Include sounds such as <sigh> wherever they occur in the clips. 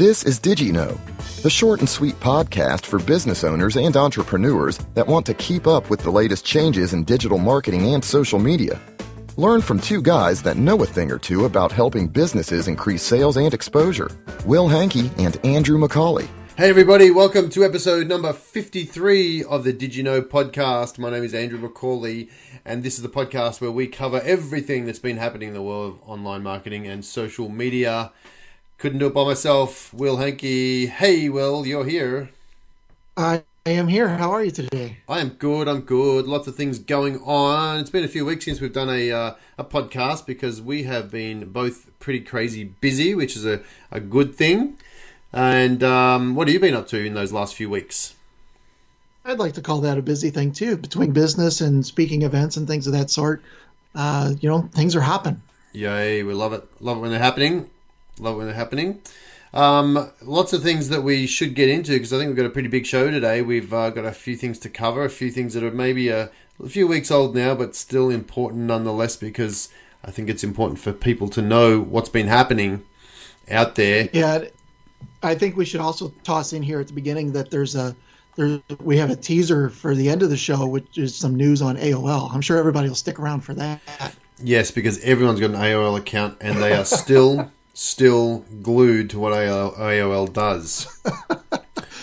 This is DigiKnow, the short and sweet podcast for business owners and entrepreneurs that want to keep up with the latest changes in digital marketing and social media. Learn from two guys that know a thing or two about helping businesses increase sales and exposure Will Hankey and Andrew McCauley. Hey, everybody, welcome to episode number 53 of the DigiKnow podcast. My name is Andrew McCauley, and this is the podcast where we cover everything that's been happening in the world of online marketing and social media. Couldn't do it by myself. Will Hankey. Hey, Will, you're here. I am here. How are you today? I am good. I'm good. Lots of things going on. It's been a few weeks since we've done a uh, a podcast because we have been both pretty crazy busy, which is a, a good thing. And um, what have you been up to in those last few weeks? I'd like to call that a busy thing too, between business and speaking events and things of that sort. Uh, you know, things are hopping. Yay, we love it. Love it when they're happening. Love when they're happening. Um, lots of things that we should get into because I think we've got a pretty big show today. We've uh, got a few things to cover, a few things that are maybe a, a few weeks old now, but still important nonetheless because I think it's important for people to know what's been happening out there. Yeah, I think we should also toss in here at the beginning that there's a there we have a teaser for the end of the show, which is some news on AOL. I'm sure everybody will stick around for that. Yes, because everyone's got an AOL account and they are still <laughs> still glued to what AOL, does. <laughs>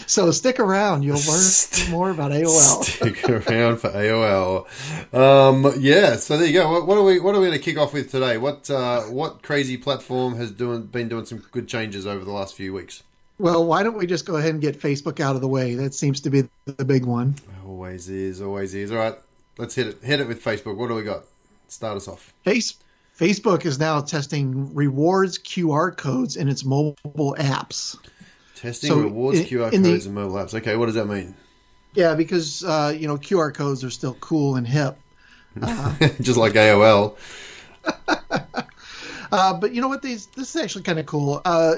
So stick around; you'll learn more about AOL. Stick around for AOL. Um, yeah, so there you go. What, what are we What are we going to kick off with today? What uh, What crazy platform has doing been doing some good changes over the last few weeks? Well, why don't we just go ahead and get Facebook out of the way? That seems to be the big one. Always is, always is. All right, let's hit it. Hit it with Facebook. What do we got? Start us off. Face Facebook is now testing rewards QR codes in its mobile apps. Testing So, rewards, in- QR in the- codes, and mobile apps. Okay, what does that mean? Yeah, because uh, you know QR codes are still cool and hip. <laughs> Just like AOL. <laughs> Uh, but you know what? These this is actually kind of cool. Uh,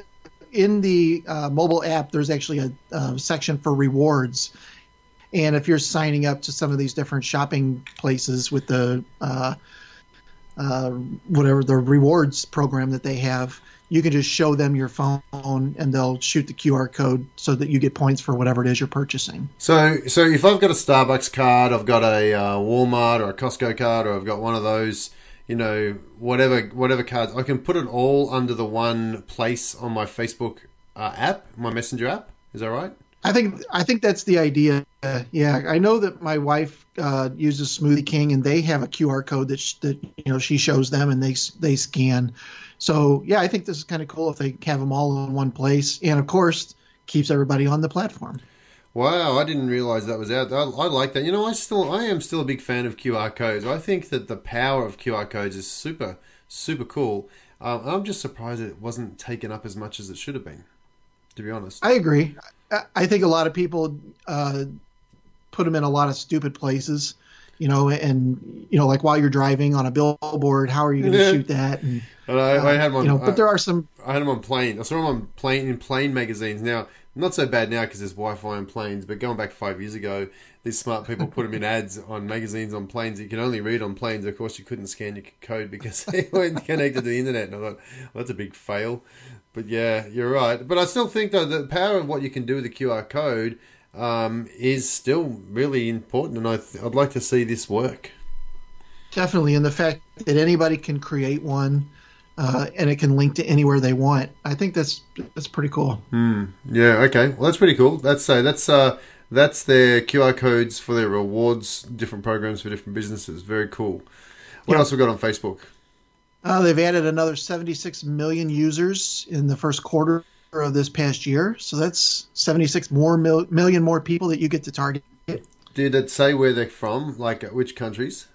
in the uh, mobile app, there's actually a, uh section for rewards, and if you're signing up to some of these different shopping places with the uh, whatever the rewards program that they have, you can just show them your phone, and they'll shoot the QR code so that you get points for whatever it is you're purchasing. So, so if I've got a Starbucks card, I've got a uh, Walmart or a Costco card, or I've got one of those, you know, whatever whatever cards, I can put it all under the one place on my Facebook uh, app, my Messenger app. Is that right? I think I think that's the idea. Yeah, I know that my wife uh, uses Smoothie King, and they have a QR code that sh- that you know she shows them, and they they scan. So yeah, I think this is kind of cool if they have them all in one place, and of course keeps everybody on the platform. Wow, I didn't realize that was out. I, I like that. You know, I still, I am still a big fan of QR codes. I think that the power of QR codes is super, super cool. Um, I'm just surprised it wasn't taken up as much as it should have been. To be honest. I agree. I, think a lot of people uh, put them in a lot of stupid places. You know, and you know, like while you're driving on a billboard, how are you going to mm-hmm. shoot that? And And I, I had one. you know, but there are some I had them on plane. I saw them on plane in plane magazines. Now, not so bad now because there's Wi-Fi on planes. But going back five years ago, these smart people put them in ads on magazines on planes. that You can only read on planes. Of course, you couldn't scan your code because <laughs> they weren't connected to the internet. And I thought, well, that's a big fail. But yeah, you're right. But I still think though the power of what you can do with the QR code um, is still really important, and I th- I'd like to see this work. Definitely, and the fact that anybody can create one uh, and it can link to anywhere they want, I think that's that's pretty cool. Yeah. Okay. Well, that's pretty cool. That's so. That's uh. That's their QR codes for their rewards, different programs for different businesses. Very cool. What Yeah. else we got on Facebook? Uh, they've added another 76 million users in the first quarter of this past year, so that's 76 more mil- million more people that you get to target. Did it say where they're from? Like uh, which countries?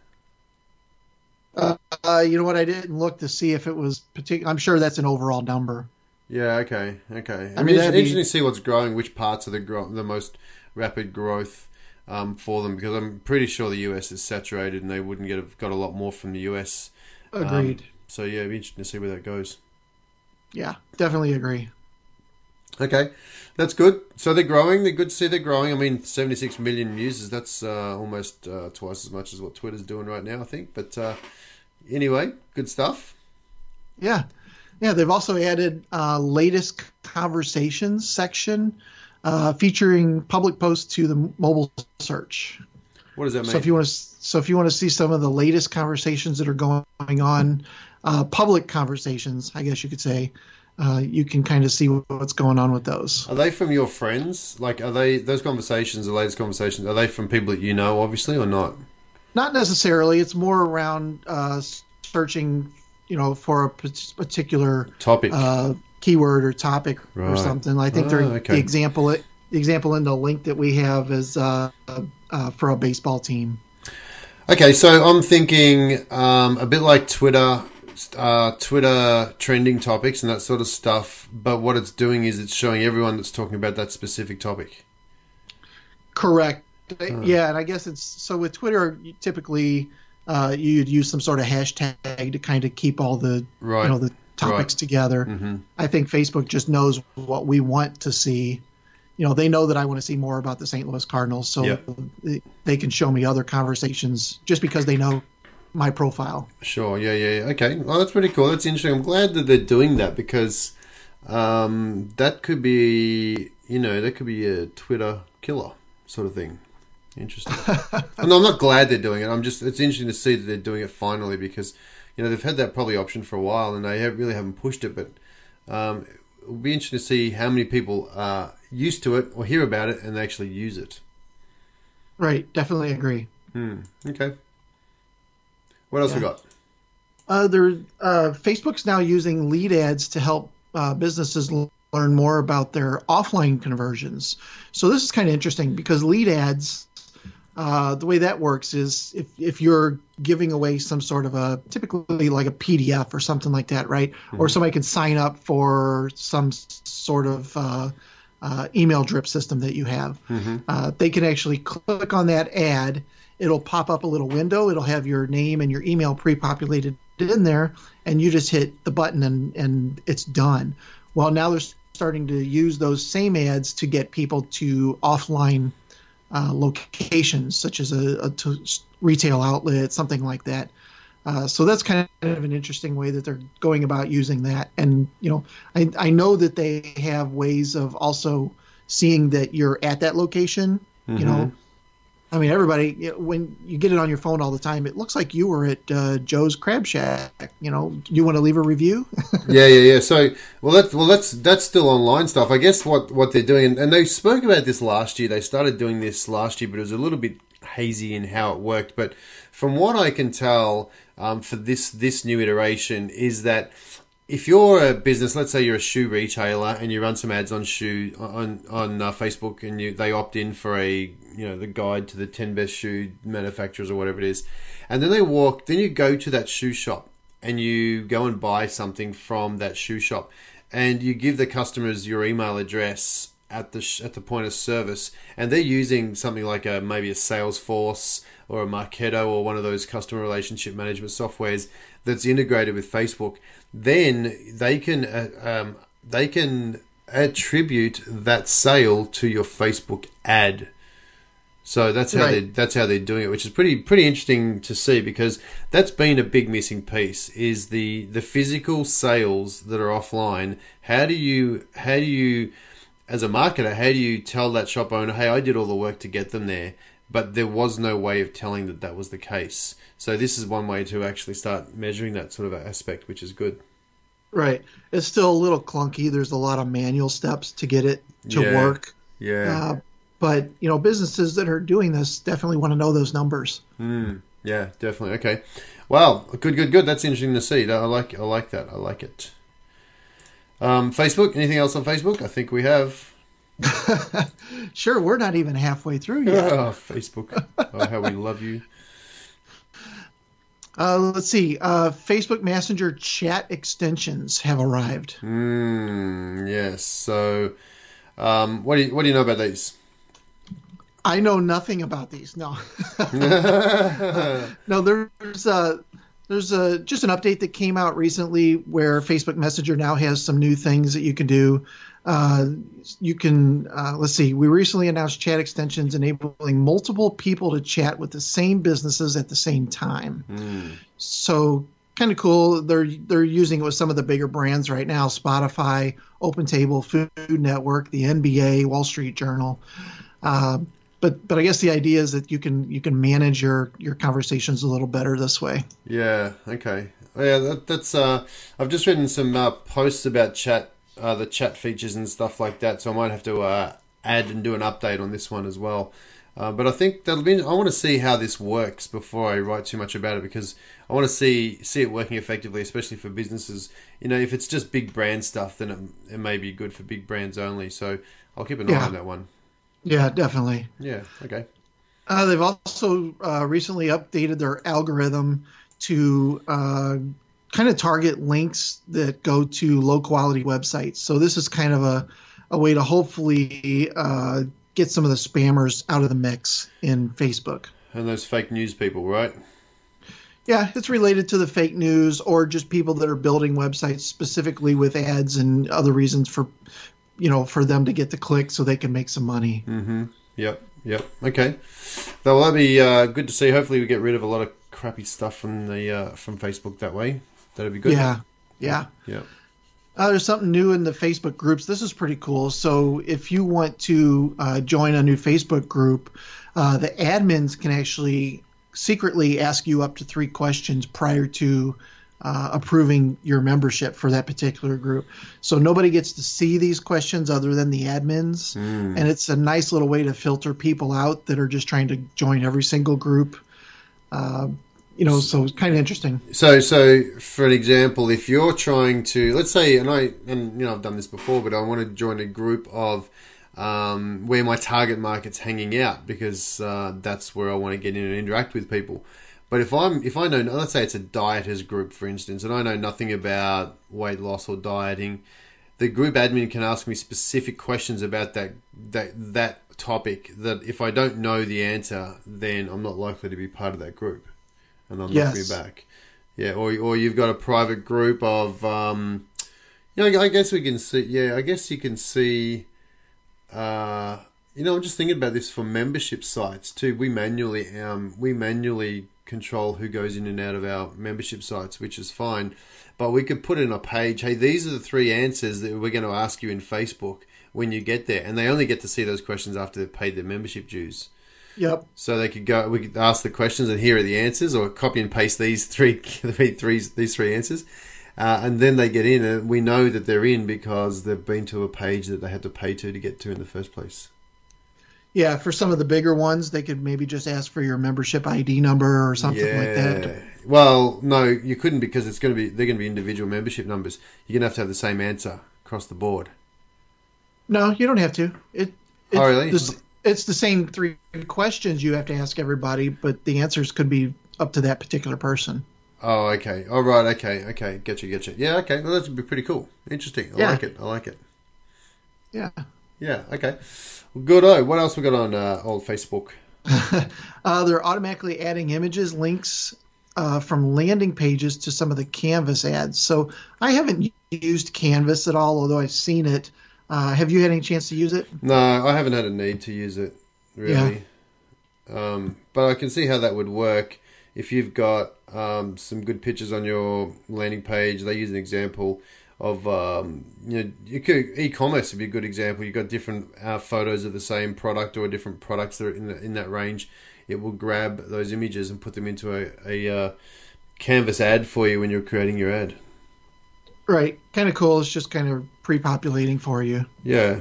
Uh, uh, you know what? I didn't look to see if it was particular. I'm sure that's an overall number. Yeah. Okay. Okay. I, I mean, it's that'd be- interesting to see what's growing, which parts are the gro- the most rapid growth um, for them, because I'm pretty sure the US is saturated and they wouldn't get a, got a lot more from the US. Um, Agreed. so yeah, it'd be interesting to see where that goes. yeah, definitely agree. Okay, that's good. So they're growing. They're good to see they're growing. I mean, 76 million users. That's uh, almost uh, twice as much as what Twitter's doing right now, I think. But uh, anyway, good stuff. Yeah. Yeah, they've also added uh, latest conversations section uh, featuring public posts to the mobile search. What does that mean? So if you want to, so if you want to see some of the latest conversations that are going on, uh, public conversations, I guess you could say, uh, you can kind of see what's going on with those. Are they from your friends? Like, are they those conversations, the latest conversations? Are they from people that you know, obviously, or not? Not necessarily. It's more around uh, searching, you know, for a particular Topic. uh, keyword or topic or something. I think they're, okay. the example the example in the link that we have is uh, uh, for a baseball team. Okay, so I'm thinking um, a bit like Twitter, uh, Twitter trending topics and that sort of stuff. But what it's doing is it's showing everyone that's talking about that specific topic. Correct. Yeah, and I guess it's so with Twitter. you Typically, uh, you'd use some sort of hashtag to kind of keep all the Right. you know the topics Right. together. hmm I think Facebook just knows what we want to see. You know, they know that I want to see more about the St. Louis Cardinals, so Yep. they can show me other conversations just because they know my profile. Sure. Yeah. Yeah. yeah. Okay. Well, that's pretty cool. That's interesting. I'm glad that they're doing that because um, that could be, you know, that could be a Twitter killer sort of thing. Interesting. <laughs> no, I'm not glad they're doing it. I'm just. It's interesting to see that they're doing it finally because, you know, they've had that probably option for a while and they have, really haven't pushed it. But um, it will be interesting to see how many people are used to it or hear about it and they actually use it. Right, definitely agree. Hmm. Okay. What else we got? Uh, there, uh, Facebook's now using lead ads to help uh, businesses learn more about their offline conversions. So this is kind of interesting because lead ads, uh, the way that works is if if you're giving away some sort of a typically like a PDF or something like that, right? Or somebody can sign up for some sort of uh, uh, email drip system that you have. Uh, they can actually click on that ad. It'll pop up a little window. It'll have your name and your email pre-populated in there, and you just hit the button and and it's done. Well, now they're starting to use those same ads to get people to offline uh, locations, such as a, a retail outlet, something like that. Uh, so that's kind of an interesting way that they're going about using that. And you know, I, I know that they have ways of also seeing that you're at that location. You know, I mean, everybody when you get it on your phone all the time, it looks like you were at uh, Joe's Crab Shack. You know, you want to leave a review? <laughs> yeah, yeah, yeah. So, well, that's well, that's that's still online stuff. I guess what what they're doing, and, they spoke about this last year. They started doing this last year, but it was a little bit hazy in how it worked. But from what I can tell, um, for this this new iteration, is that if you're a business, let's say you're a shoe retailer, and you run some ads on shoe on on uh, Facebook, and you they opt in for a you know the guide to the ten best shoe manufacturers or whatever it is, and then they walk, then you go to that shoe shop and you go and buy something from that shoe shop, and you give the customers your email address at the sh- at the point of service, and they're using something like a maybe a Salesforce or a Marketo or one of those customer relationship management softwares that's integrated with Facebook. Then they can uh, um, they can attribute that sale to your Facebook ad. So that's how Right. they that's how they're doing it, which is pretty pretty interesting to see because that's been a big missing piece is the the physical sales that are offline. How do you how do you as a marketer, how do you tell that shop owner, hey, I did all the work to get them there, but there was no way of telling that that was the case. So this is one way to actually start measuring that sort of aspect, which is good. right. It's still a little clunky. There's a lot of manual steps to get it to Yeah. work. Yeah. Uh, but you know, businesses that are doing this definitely want to know those numbers. Mm, yeah, definitely. Okay. Wow. Good, good, good. That's interesting to see. I like, I like that. I like it. Um, Facebook. Anything else on Facebook? I think we have. <laughs> Sure, we're not even halfway through yet. <laughs> Oh, Facebook. Oh, how we love you. Uh, let's see. Uh, Facebook Messenger chat extensions have arrived. Mm, yes. So, um, what do you what do you know about these? I know nothing about these. No, <laughs> no. There's uh, there's a just an update that came out recently where Facebook Messenger now has some new things that you can do. Uh, you can uh, let's see. We recently announced chat extensions enabling multiple people to chat with the same businesses at the same time. Mm, So kind of cool. They're they're using it with some of the bigger brands right now: Spotify, OpenTable, Food Network, the NBA, Wall Street Journal. Uh, but but I guess the idea is that you can you can manage your your conversations a little better this way. Yeah. Okay. Yeah. That, that's. Uh, I've just written some uh, posts about chat, uh, the chat features and stuff like that. So I might have to uh, add and do an update on this one as well. Uh, but I think that'll be. I want to see how this works before I write too much about it because I want to see see it working effectively, especially for businesses. You know, if it's just big brand stuff, then it, it may be good for big brands only. So I'll keep an Yeah. eye on that one. Yeah, definitely. Yeah. Okay. Uh, they've also uh, recently updated their algorithm to uh, kind of target links that go to low quality websites. So this is kind of a, a way to hopefully uh, get some of the spammers out of the mix in Facebook. And those fake news people, right? Yeah, it's related to the fake news or just people that are building websites specifically with ads and other reasons for, you know, for them to get the click so they can make some money. Mm-hmm. Yep. Yep. Okay. Well, that'll be uh, good to see. Hopefully, we get rid of a lot of crappy stuff from the uh, from Facebook that way. That'd be good. Yeah, yeah. Yeah. Uh, there's something new in the Facebook groups. This is pretty cool. So if you want to uh, join a new Facebook group, uh, the admins can actually secretly ask you up to three questions prior to uh, approving your membership for that particular group. So nobody gets to see these questions other than the admins, Mm. and it's a nice little way to filter people out that are just trying to join every single group. You know, so it's kind of interesting. So, so for an example, if you're trying to, let's say, and I, and you know, I've done this before, but I want to join a group of um, where my target market's hanging out because uh, that's where I want to get in and interact with people. But if I'm, if I know, let's say it's a dieters group, for instance, and I know nothing about weight loss or dieting, the group admin can ask me specific questions about that that that topic. That if I don't know the answer, then I'm not likely to be part of that group, and they'll knock me back. Yeah, or or you've got a private group of, um, you know, I guess we can see. Yeah, I guess you can see. Uh, you know, I'm just thinking about this for membership sites too. We manually, um, we manually control who goes in and out of our membership sites, which is fine. But we could put in a page. Hey, these are the three answers that we're going to ask you in Facebook when you get there, and they only get to see those questions after they've paid their membership dues. Yep. So they could go. We could ask the questions, and here are the answers, or copy and paste these <laughs> three, three, these three answers, uh, and then they get in, and we know that they're in because they've been to a page that they had to pay to to get to in the first place. Yeah, for some of the bigger ones, they could maybe just ask for your membership ID number or something like that. Well, no, you couldn't because it's going to be they're going to be individual membership numbers. You're going to have to have the same answer across the board. No, you don't have to. It, it's Oh, really? It's the same three questions you have to ask everybody, but the answers could be up to that particular person. Oh, okay. All right. Okay. Okay. Get you. Get you. Yeah. Okay. Well, that would be pretty cool. Interesting. I Yeah. like it. I like it. Yeah. Yeah. Okay. Well, good. Oh, what else we got on uh, old Facebook? <laughs> Uh, they're automatically adding images, links uh, from landing pages to some of the Canvas ads. So I haven't used Canvas at all, although I've seen it. Uh, have you had any chance to use it? No, I haven't had a need to use it really. Um, but I can see how that would work if you've got um, some good pictures on your landing page. They use an example of um, you know you could e-commerce would be a good example. You've got different uh, photos of the same product or different products that are in the, in that range. It will grab those images and put them into a, a uh, canvas ad for you when you're creating your ad. Right. Kind of cool. It's just kind of pre-populating for you. Yeah,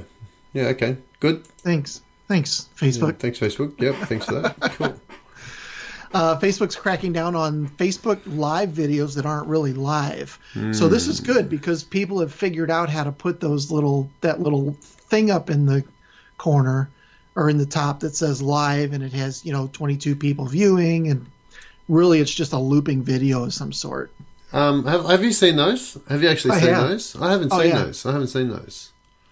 yeah, okay, good. Thanks. Thanks, Facebook. Thanks, Facebook. Yep, thanks for that. <laughs> Cool. Uh, Facebook's cracking down on Facebook live videos that aren't really live. So this is good because people have figured out how to put those little that little thing up in the corner or in the top that says live and it has you know 22 people viewing and really it's just a looping video of some sort. Um, have, have you seen those? Have you actually I seen have. those? I haven't Oh, seen yeah. those. I haven't seen those.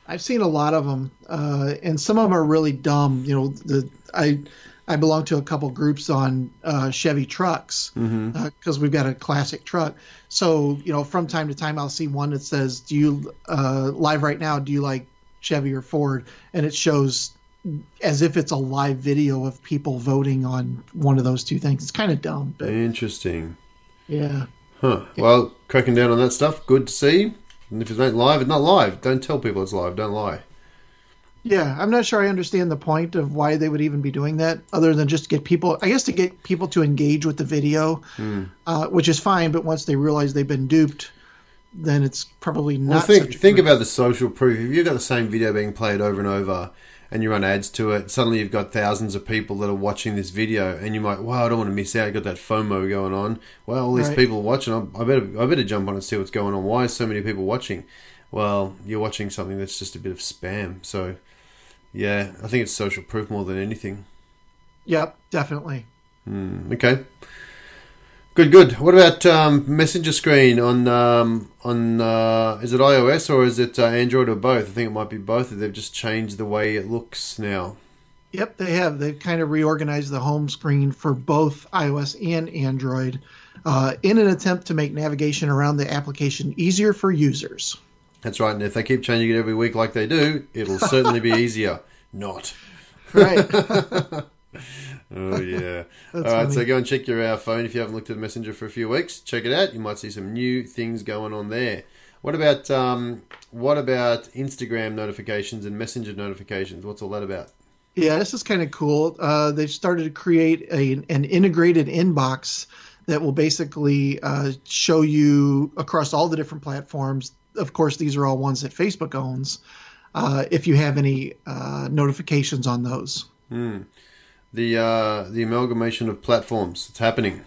I've seen a lot of them, uh, and some of them are really dumb. You know, the I I belong to a couple groups on uh, Chevy trucks because we've got a classic truck. So you know, from time to time, I'll see one that says, "Do you uh, live right now? Do you like Chevy or Ford?" And it shows as if it's a live video of people voting on one of those two things. It's kind of dumb, but Interesting. yeah. Huh. Well, cracking down on that stuff. Good to see. And if it's not live, it's not live. Don't tell people it's live. Don't lie. Yeah, I'm not sure I understand the point of why they would even be doing that, other than just to get people, I guess, to get people to engage with the video, Hmm. uh, which is fine. But once they realize they've been duped, then it's probably not. Well, think think about the social proof. If you've got the same video being played over and over, and you run ads to it, suddenly you've got thousands of people that are watching this video, and you might, wow, I don't want to miss out. You got that FOMO going on. Well, all these Right. people watching, I I better I better jump on and see what's going on. Why is so many people watching? Well, you're watching something that's just a bit of spam. So, yeah, I think it's social proof more than anything. Yep, definitely. Mm, Okay. Good, good. What about um, messenger screen on um, on uh, is it iOS or is it uh, Android or both? I think it might be both. They've just changed the way it looks now. Yep, they have. They've kind of reorganized the home screen for both iOS and Android uh, in an attempt to make navigation around the application easier for users. That's right. And if they keep changing it every week like they do, it'll certainly be <laughs> easier. Not. Right. <laughs> Oh yeah. <laughs> All right. funny. So go and check your uh, phone if you haven't looked at Messenger for a few weeks. Check it out. You might see some new things going on there. What about um, what about Instagram notifications and Messenger notifications? What's all that about? Yeah, this is kind of cool. Uh, they've started to create a, an integrated inbox that will basically uh, show you across all the different platforms. Of course, these are all ones that Facebook owns. Uh, if you have any uh, notifications on those, The uh, the amalgamation of platforms. It's happening.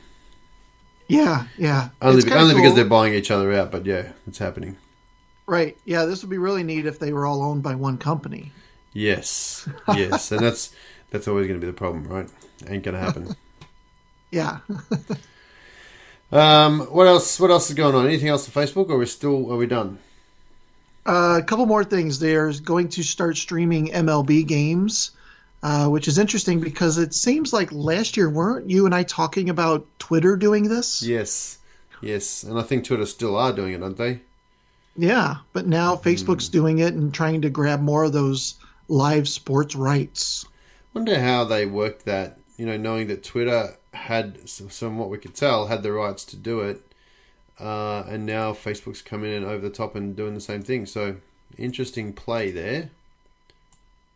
yeah, yeah, Only, kinda only because they're buying each other out, but yeah, it's happening. right. Yeah, this would be really neat if they were all owned by one company. Yes, yes, and that's that's always going to be the problem, right? Ain't going to happen. <laughs> Yeah. <laughs> um, what else? What else is going on? Anything else on Facebook, or are we still are we done? Uh, a couple more things. There's going to start streaming MLB games, uh, which is interesting because it seems like last year weren't you and I talking about Twitter doing this? Yes, yes, and I think Twitter still are doing it, aren't they? Yeah, but now Facebook's doing it and trying to grab more of those live sports rights. Wonder how they worked that. You know, knowing that Twitter had, from what we could tell, had the rights to do it, uh, and now Facebook's coming in over the top and doing the same thing. So interesting play there.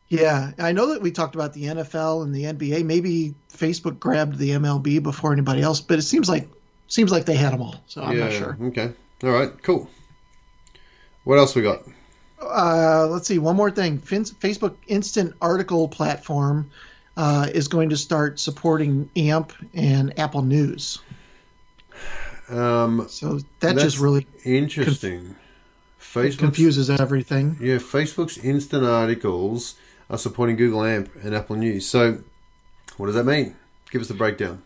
Yeah, I know that we talked about the NFL and the NBA. Maybe Facebook grabbed the MLB before anybody else, but it seems like seems like they had them all. So I'm yeah. not sure. Okay. All right. Cool. What else we got? Uh, let's see. One more thing. Fin- Facebook Instant Article platform uh, is going to start supporting AMP and Apple News. Um, So that That's just really interesting. Facebook confuses everything. Yeah, Facebook's instant articles are supporting Google AMP and Apple News. So, what does that mean? Give us the breakdown.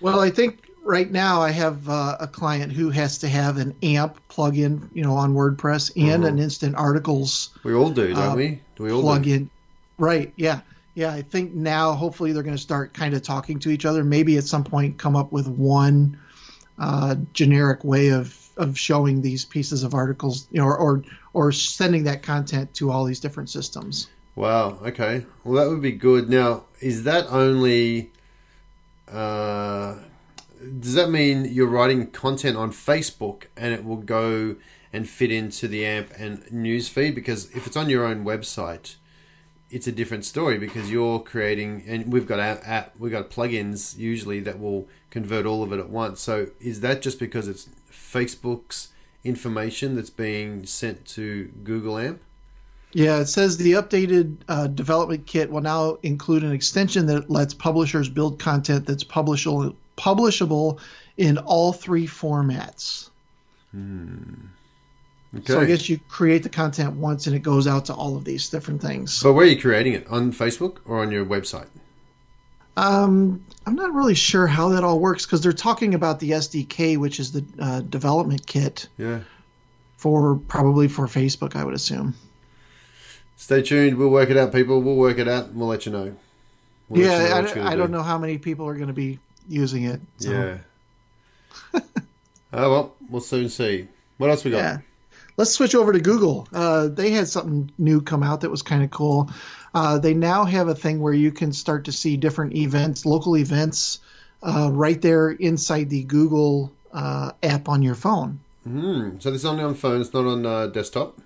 Well, I think right now I have uh, a client who has to have an AMP plugin, you know, on WordPress and an Instant Articles We all do, don't Uh, we? Do we all do? plugin. Right? Yeah, yeah. I think now hopefully they're going to start kind of talking to each other. Maybe at some point come up with one uh, generic way of of showing these pieces of articles, you know, or, or or sending that content to all these different systems. Wow. Okay. Well, that would be good. Now, is that only? Uh, does that mean you're writing content on Facebook and it will go and fit into the AMP and news feed? Because if it's on your own website, it's a different story because you're creating, and we've got app, we've got plugins usually that will convert all of it at once. So, is that just because it's Facebook's information that's being sent to Google AMP? Yeah, it says the updated uh, development kit will now include an extension that lets publishers build content that's publishable publishable in all three formats. Okay. So I guess you create the content once and it goes out to all of these different things. But where are you creating it? On Facebook or on your website? Um, I'm not really sure how that all works because they're talking about the SDK, which is the uh, development kit Yeah. for probably for Facebook, I would assume. Stay tuned. We'll work it out, people. We'll work it out and we'll let you know. We'll let you know yeah, I, gonna I don't know how many people are going to be using it. So. Yeah. <laughs> oh, well, we'll soon see. What else we got? Yeah. Let's switch over to Google. Uh, they had something new come out that was kind of cool. Uh, they now have a thing where you can start to see different events, local events, uh, right there inside the Google uh, app on your phone. Mm, so this is only on phone. It's not on uh, desktop.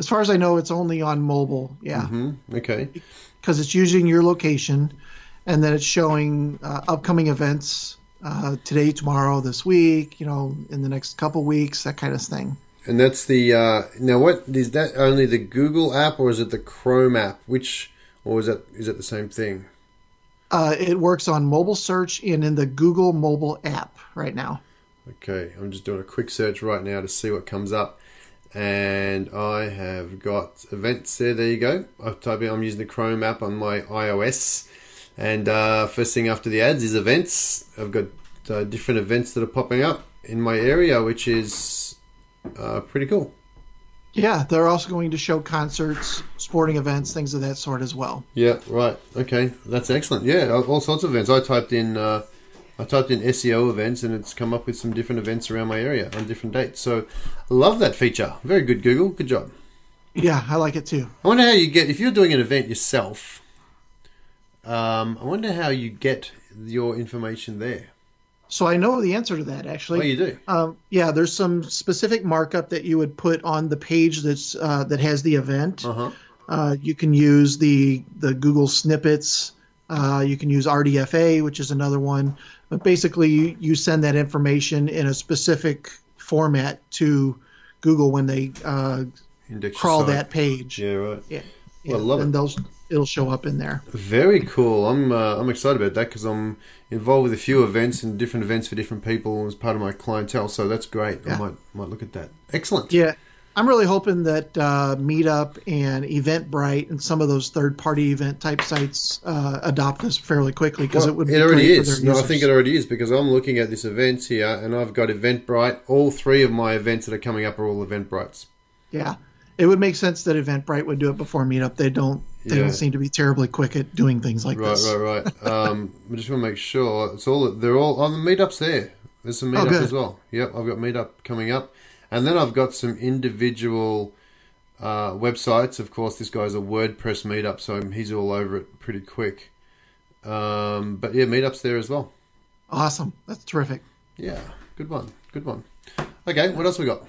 As far as I know, it's only on mobile. Yeah, hmm Okay. because it's using your location, and then it's showing uh, upcoming events uh, today, tomorrow, this week. You know, in the next couple weeks, that kind of thing. And that's the uh, now. What is that? Only the Google app, or is it the Chrome app? Which, or is that is it the same thing? Uh, it works on mobile search and in the Google mobile app right now. Okay, I'm just doing a quick search right now to see what comes up, and I have got events there. There you go. I've typed in, I'm using the Chrome app on my iOS, and uh, first thing after the ads is events. I've got uh, different events that are popping up in my area, which is uh, pretty cool. Yeah, they're also going to show concerts, sporting events, things of that sort as well. Yeah, right. Okay, that's excellent. Yeah, all sorts of events. I typed in uh, I typed in SEO events, and it's come up with some different events around my area on different dates. So, I love that feature. Very good, Google. Good job. Yeah, I like it too. I wonder how you get if you're doing an event yourself. Um, I wonder how you get your information there. So I know the answer to that actually. Oh, you do. Um, yeah, there's some specific markup that you would put on the page that's uh, that has the event. Uh huh. Uh, you can use the the Google snippets. Uh, you can use RDFA, which is another one. But basically, you, you send that information in a specific format to Google when they uh, crawl that page. Yeah, right. Yeah, Well, I love and it. they'll it'll show up in there. Very cool. I'm uh, I'm excited about that because I'm involved with a few events and different events for different people as part of my clientele. So that's great. I might might look at that. Excellent. Yeah, I'm really hoping that uh, Meetup and Eventbrite and some of those third-party event type sites uh, adopt this fairly quickly because Well, it would. Be it already is. No, I think it already is because I'm looking at this events here, and I've got Eventbrite. All three of my events that are coming up are all Eventbrites. Yeah, it would make sense that Eventbrite would do it before Meetup. They don't. They Yeah. don't seem to be terribly quick at doing things like Right, this. right, right. <laughs> Um, I just want to make sure it's all. They're all on the meetups there. There's some Oh, meetup good. as well. Yep, I've got meetup coming up, and then I've got some individual uh, websites. Of course, this guy's a WordPress meetup, so he's all over it pretty quick. Um, but yeah, meetups there as well. Awesome. That's terrific. Yeah, good one, good one. Okay, what else we got?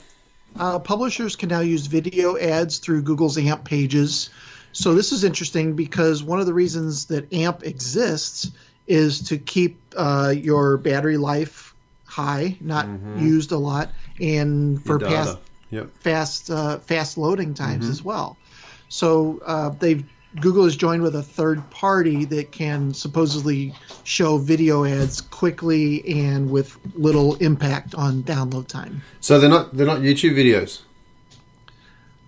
Uh, publishers can now use video ads through Google's AMP pages. So this is interesting because one of the reasons that AMP exists is to keep uh, your battery life high, not used a lot, and for Mm-hmm. Past Yep. fast uh, fast loading times as well. So uh, they've Google has joined with a third party that can supposedly show video ads quickly and with little impact on download time. So they're not they're not YouTube videos.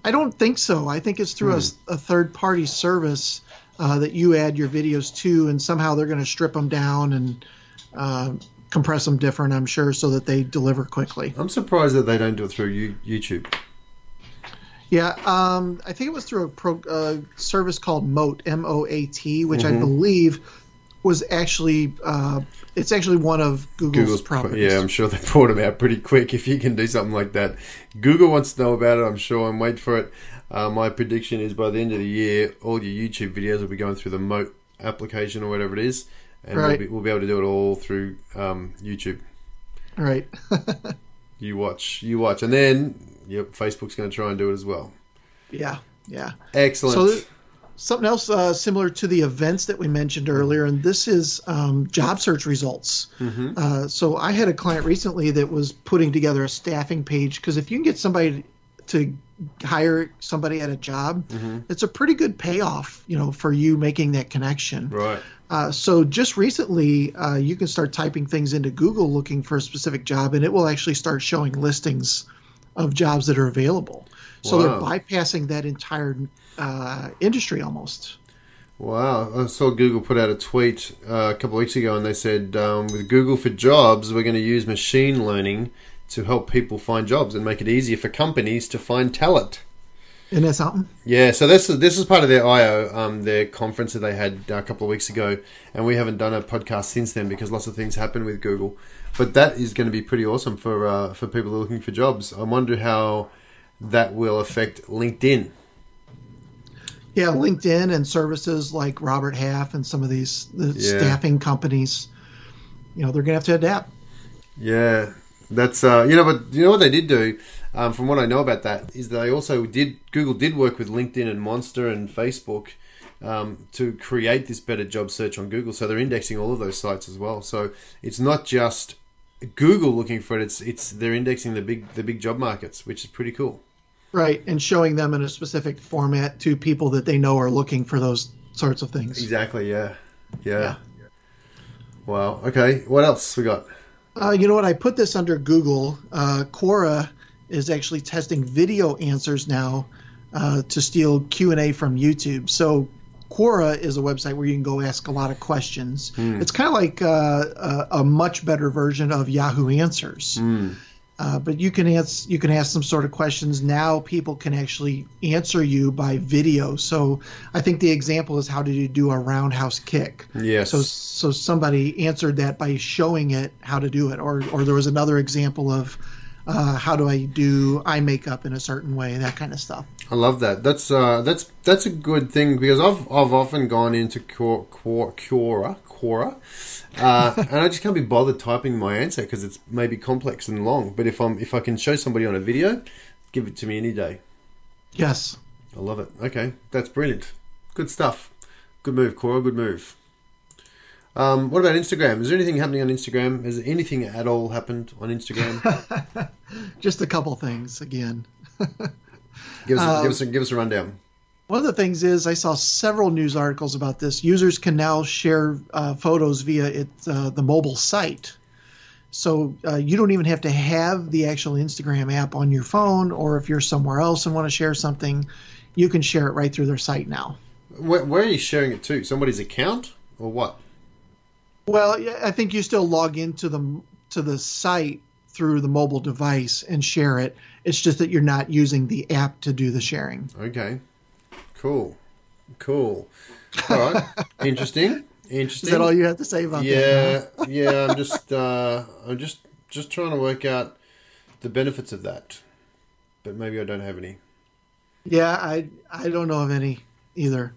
I don't think so. I think it's through a third party service uh, that you add your videos to, and somehow they're going to strip them down and uh, compress them different. I'm sure so that they deliver quickly. I'm surprised that they don't do it through you, YouTube. Yeah, um, I think it was through a pro, uh, service called Moat, M O A T, which I believe was actually uh, it's actually one of Google's, Google's properties. Yeah, I'm sure they brought them out pretty quick if you can do something like that. Google wants to know about it, I'm sure, and wait for it. Uh, my prediction is by the end of the year, all your YouTube videos will be going through the Moat application or whatever it is, and we'll, be, we'll be able to do it all through um, YouTube. Right. <laughs> You watch, you watch, and then yep, Facebook's going to try and do it as well. yeah. Yeah. Excellent. So th- something else uh, similar to the events that we mentioned earlier, and this is um, job search results. Uh, so I had a client recently that was putting together a staffing page because if you can get somebody to hire somebody at a job, it's a pretty good payoff, you know, for you making that connection. right. Uh, so just recently, uh, you can start typing things into Google looking for a specific job, and it will actually start showing listings of jobs that are available. So Wow. they're bypassing that entire uh, industry almost. Wow, I saw Google put out a tweet uh, a couple of weeks ago, and they said um, with Google for Jobs, we're going to use machine learning to help people find jobs and make it easier for companies to find talent. Isn't that something? Yeah, so this is this is part of their IO, um, their conference that they had a couple of weeks ago, and we haven't done a podcast since then because lots of things happen with Google. But that is going to be pretty awesome for uh, for people looking for jobs. I wonder how that will affect LinkedIn. Yeah, LinkedIn and services like Robert Half and some of these the Yeah. staffing companies, you know, they're going to have to adapt. Yeah, That's uh, you know, but you know what they did do. Um, from what I know about that, is they also did Google did work with LinkedIn and Monster and Facebook um, to create this better job search on Google. So they're indexing all of those sites as well. So it's not just Google looking for it; it's it's they're indexing the big the big job markets, which is pretty cool. Right, and showing them in a specific format to people that they know are looking for those sorts of things. Exactly. Yeah. Yeah. yeah. Wow. Okay. What else we got? Uh, you know what? I put this under Google. Uh, Quora is actually testing video answers now uh, to steal Q and A from YouTube. So Quora is a website where you can go ask a lot of questions. Mm. It's kind of like uh, a, a, much better version of Yahoo Answers. Mm. Uh, but you can ask you can ask some sort of questions now. People can actually answer you by video. So I think the example is how did you do a roundhouse kick? Yes. So so somebody answered that by showing it how to do it, or or there was another example of uh, how do I do eye makeup in a certain way, that kind of stuff. I love that. That's uh, that's that's a good thing because I've I've often gone into Quora Quora Quora uh, <laughs> and I just can't be bothered typing my answer because it's maybe complex and long. But if I'm if I can show somebody on a video, give it to me any day. Yes, I love it. Okay, that's brilliant. Good stuff. Good move, Quora. Good move. Um, what about Instagram? Is there anything happening on Instagram? Has anything at all happened on Instagram? <laughs> just a couple things again. give us, um, give us, a, give us a rundown. One of the things is I saw several news articles about this. Users can now share uh, photos via it, uh, the mobile site. So uh, you don't even have to have the actual Instagram app on your phone, or if you're somewhere else and want to share something, you can share it right through their site now. Where, where are you sharing it to? Somebody's account or what? Well, I think you still log into the to the site through the mobile device and share it. It's just that you're not using the app to do the sharing. Okay. Cool. Cool. All right. Interesting. <laughs> Interesting. Is that all you have to say about yeah, that? Yeah. yeah. I'm just, uh, I'm just, just trying to work out the benefits of that, but maybe I don't have any. Yeah, I, I don't know of any either.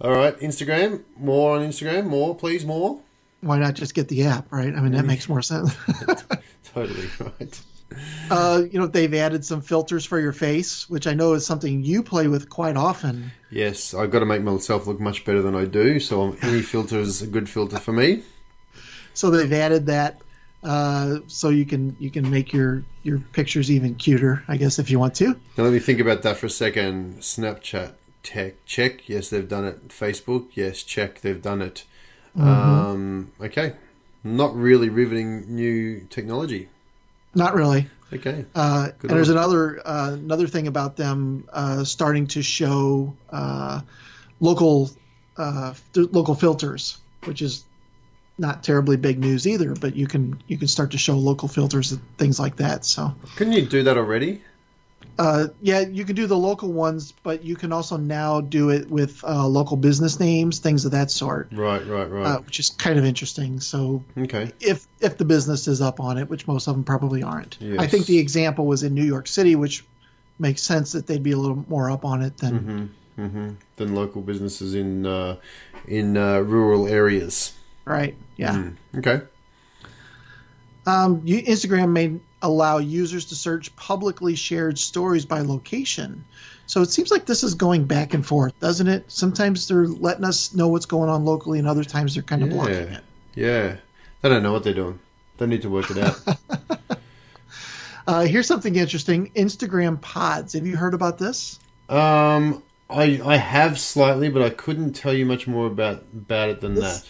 All right, Instagram. More on Instagram. More, please. More. Why not just get the app, right? I mean, that makes more sense. <laughs> totally right. Uh, you know, they've added some filters for your face, which I know is something you play with quite often. Yes, I've got to make myself look much better than I do, so any filter is a good filter for me. So they've added that, uh, so you can you can make your your pictures even cuter, I guess, if you want to. Now let me think about that for a second. Snapchat tech check, yes, they've done it. Facebook, yes, check, they've done it. Mm-hmm. Um, okay, not really riveting new technology. Not really. Okay. Uh, and there's another uh, another thing about them uh, starting to show uh, local uh, local filters, which is not terribly big news either. But you can you can start to show local filters and things like that. So. Couldn't you do that already? Uh, yeah, you can do the local ones, but you can also now do it with uh, local business names, things of that sort. Right, right, right. Uh, which is kind of interesting. So, okay, if if the business is up on it, which most of them probably aren't. Yes. I think the example was in New York City, which makes sense that they'd be a little more up on it than mm-hmm, mm-hmm. than local businesses in uh, in uh, rural areas. Right. Yeah. Mm. Okay. Um, you, Instagram made allow users to search publicly shared stories by location. So it seems like this is going back and forth, doesn't it? Sometimes they're letting us know what's going on locally, and other times they're kind of yeah. blocking it. Yeah. They don't know what they're doing. They need to work it out. <laughs> uh, here's something interesting Instagram pods. Have you heard about this? Um, I, I have slightly, but I couldn't tell you much more about, about it than this, that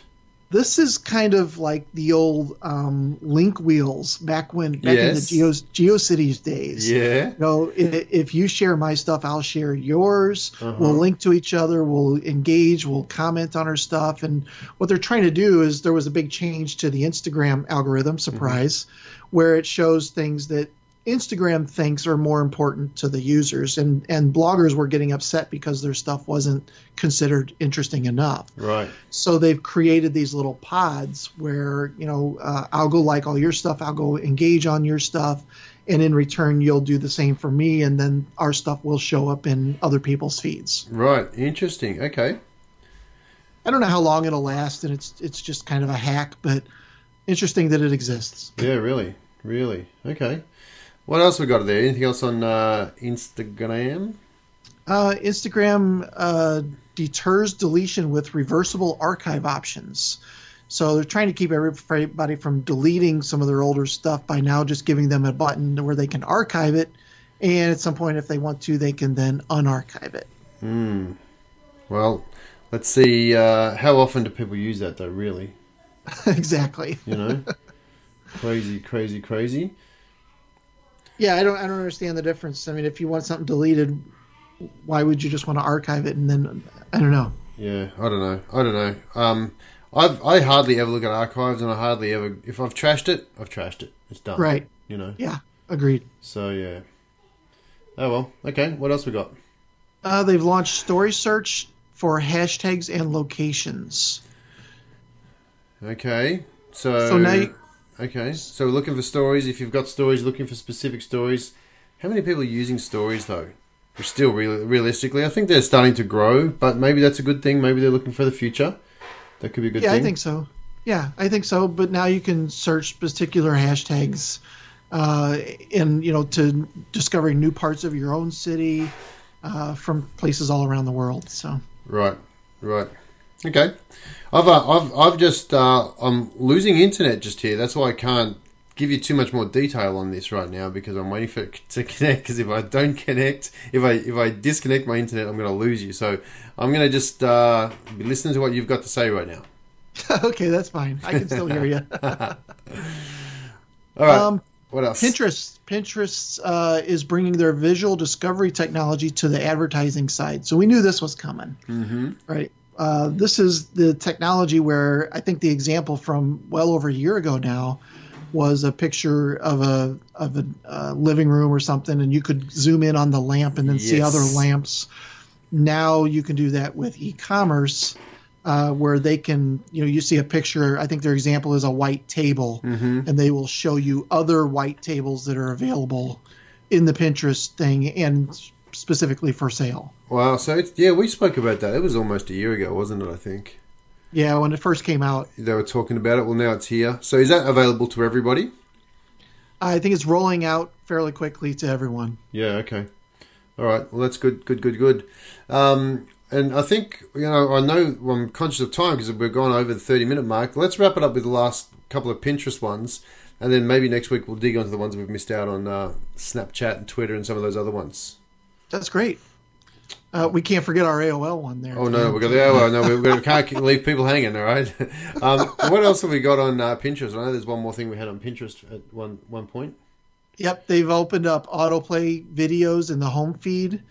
this is kind of like the old um, link wheels back when back yes. in the Geo GeoCities days. Yeah. You know, if, if, you share my stuff, I'll share yours. Uh-huh. We'll link to each other. We'll engage. We'll comment on our stuff. And what they're trying to do is there was a big change to the Instagram algorithm. Surprise, mm-hmm. where it shows things that Instagram thinks are more important to the users, and and bloggers were getting upset because their stuff wasn't considered interesting enough. Right. So they've created these little pods where you know uh, I'll go like all your stuff, I'll go engage on your stuff, and in return you'll do the same for me, and then our stuff will show up in other people's feeds. Right. Interesting. Okay. I don't know how long it'll last, and it's it's just kind of a hack, but interesting that it exists. Yeah. Really. Really? Okay. What else we got there? Anything else on uh, Instagram? Uh, Instagram uh, deters deletion with reversible archive options. So they're trying to keep everybody from deleting some of their older stuff by now just giving them a button where they can archive it, and at some point, if they want to, they can then unarchive it. Hmm. Well, let's see. Uh, how often do people use that, though? Really? <laughs> exactly. You know, <laughs> crazy, crazy, crazy. Yeah, I don't. I don't understand the difference. I mean, if you want something deleted, why would you just want to archive it and then I don't know. Yeah, I don't know. I don't know. Um, I've I hardly ever look at archives, and I hardly ever if I've trashed it, I've trashed it. It's done. Right. You know. Yeah. Agreed. So yeah. Oh well. Okay. What else we got? Uh, they've launched Story Search for hashtags and locations. Okay. So. So now. You, okay. So we're looking for stories. If you've got stories, looking for specific stories. How many people are using stories though? still real, realistically, I think they're starting to grow, but maybe that's a good thing. Maybe they're looking for the future. That could be a good yeah, thing. Yeah, I think so. Yeah, I think so. But now you can search particular hashtags, uh, and you know, to discovering new parts of your own city uh, from places all around the world. So right, right, okay. I've uh, I've I've just uh, I'm losing internet just here. That's why I can't give you too much more detail on this right now because I'm waiting for it to connect. Because if I don't connect, if I if I disconnect my internet, I'm going to lose you. So I'm going to just uh, be listening to what you've got to say right now. <laughs> okay, that's fine. I can still hear you. <laughs> All right. Um, what else? Pinterest. Pinterest uh, is bringing their visual discovery technology to the advertising side. So we knew this was coming, mm-hmm. right? Uh, this is the technology where I think the example from well over a year ago now was a picture of a of a uh, living room or something, and you could zoom in on the lamp and then yes. see other lamps. Now you can do that with e-commerce, uh, where they can, you know, you see a picture. I think their example is a white table, mm-hmm. and they will show you other white tables that are available in the Pinterest thing and specifically for sale. Wow! So yeah, we spoke about that. It was almost a year ago, wasn't it? I think. Yeah, when it first came out. They were talking about it. Well, now it's here. So is that available to everybody? I think it's rolling out fairly quickly to everyone. Yeah. Okay. All right. Well, that's good. Good. Good. Good. Um, and I think you know I know I'm conscious of time because we're gone over the 30 minute mark. Let's wrap it up with the last couple of Pinterest ones, and then maybe next week we'll dig onto the ones we've missed out on uh, Snapchat and Twitter and some of those other ones. That's great. Uh, we can't forget our AOL one there. Oh no, we got the AOL. No, we, we can't leave people hanging. All right. <laughs> Um, what else have we got on uh, Pinterest? I know there's one more thing we had on Pinterest at one one point. Yep, they've opened up autoplay videos in the home feed,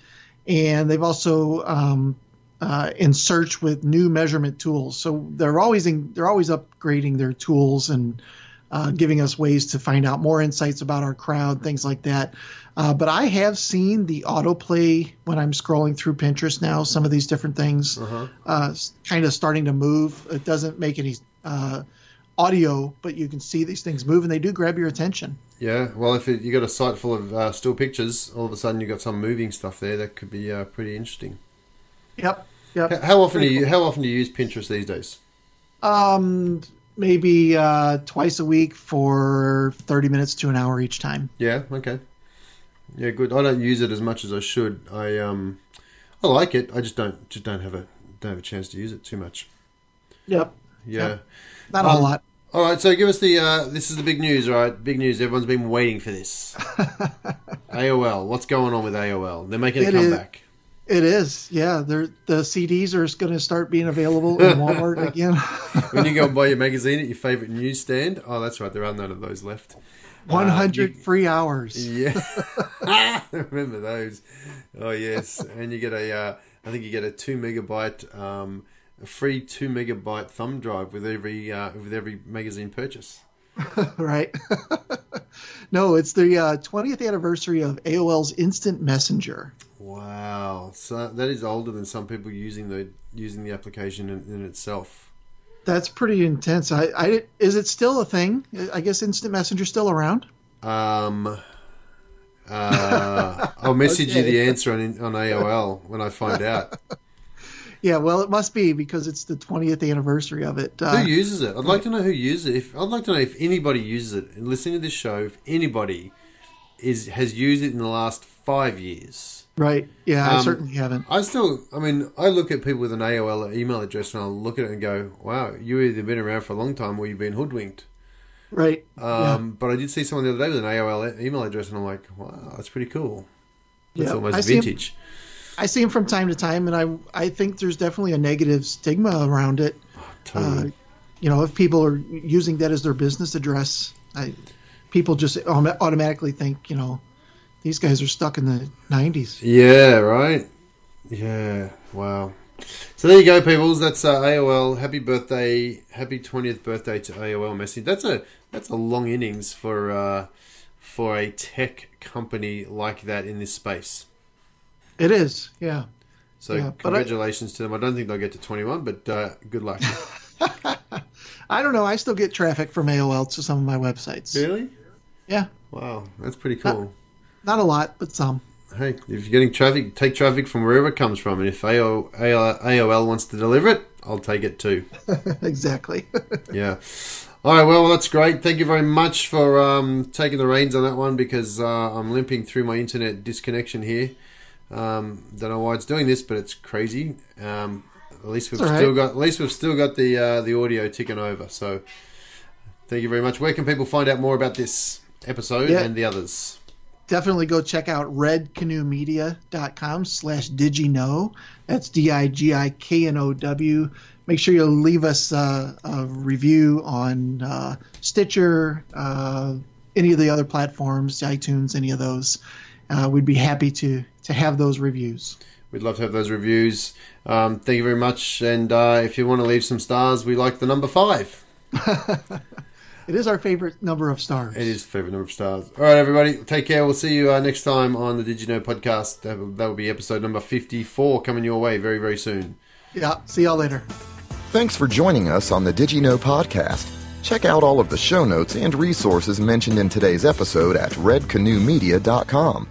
and they've also um, uh, in search with new measurement tools. So they're always in, they're always upgrading their tools and uh, giving us ways to find out more insights about our crowd, things like that. Uh, but I have seen the autoplay when I'm scrolling through Pinterest now. Some of these different things, uh-huh. uh, kind of starting to move. It doesn't make any uh, audio, but you can see these things move, and they do grab your attention. Yeah, well, if it, you got a site full of uh, still pictures, all of a sudden you got some moving stuff there that could be uh, pretty interesting. Yep. Yep. How, often do you how often do you use Pinterest these days? Um, maybe uh, twice a week for thirty minutes to an hour each time. Yeah. Okay. Yeah, good. I don't use it as much as I should. I um, I like it. I just don't just don't have a don't have a chance to use it too much. Yep. Yeah. Yep. Not um, a lot. All right, so give us the. Uh, this is the big news, right? Big news. Everyone's been waiting for this. <laughs> AOL. What's going on with AOL? They're making a comeback. Is, it is, yeah. They're, the CDs are going to start being available in Walmart <laughs> again. when you go and buy your <laughs> magazine at your favorite newsstand, oh, that's right. There are none of those left. 100 uh, free hours. Yeah. <laughs> Remember those. Oh, yes. And you get a, uh, I think you get a two megabyte, um, a free two megabyte thumb drive with every, uh, with every magazine purchase. right. no, it's the uh, 20th anniversary of AOL's Instant Messenger. Wow. So that is older than some people using the, using the application in, in itself. That's pretty intense. I, I is it still a thing? I guess Instant Messenger still around. Um, uh, I'll message okay. you the answer on on AOL when I find out. <laughs> Yeah, well, it must be because it's the 20th anniversary of it. Uh, Who uses it? I'd like to know who uses it. If I'd like to know if anybody uses it. And listening to this show, if anybody is has used it in the last five years. right. Yeah, I Um, certainly haven't. I still, I mean, I look at people with an AOL email address and I'll look at it and go, "Wow, you either been around for a long time or you've been hoodwinked." Right. yeah. Um, But I did see someone the other day with an AOL email address, and I'm like, "Wow, that's pretty cool." That's Yeah, I almost 'em- vintage. I see them from time to time, and I I think there's definitely a negative stigma around it. Totally. Uh, you know, if people are using that as their business address, I, people just automatically think, you know, these guys are stuck in the 90s. Yeah, right. Yeah, wow. So there you go, peoples. That's uh, AOL. Happy birthday, happy twentieth birthday to AOL message. That's a that's a long innings for uh, for a tech company like that in this space. It is, yeah. So Yeah, but I- congratulations to them. I don't think they'll get to twenty one, but uh, good luck. <laughs> I don't know. I still get traffic from AOL to some of my websites. really? Yeah, Wow, that's pretty cool. Not a lot, but some. Hey, if you're getting traffic, take traffic from wherever it comes from. And if AO, AOL wants to deliver it, I'll take it too. <laughs> exactly. <laughs> Yeah. All right. Well, that's great. Thank you very much for um, taking the reins on that one because uh, I'm limping through my internet disconnection here. Um, don't know why it's doing this, but it's crazy. Um, at least we've all still got at least we've still got the uh, the audio ticking over. So thank you very much. Where can people find out more about this episode Yeah. and the others? Definitely go check out redcanoemedia.com slash digiknow. That's D-I-G-I-K-N-O-W. Make sure you leave us uh, a review on uh, Stitcher, uh, any of the other platforms, iTunes, any of those. Uh, we'd be happy to, to have those reviews. We'd love to have those reviews. Um, thank you very much. And uh, if you want to leave some stars, we like the number five. <laughs> It is our favorite number of stars. It is favorite number of stars. All right, everybody, take care. We'll see you uh, next time on the DigiKnow podcast. That will, that will be episode number fifty-four coming your way very, very soon. Yeah. See y'all later. Thanks for joining us on the DigiKnow podcast. Check out all of the show notes and resources mentioned in today's episode at redcanoemedia.com.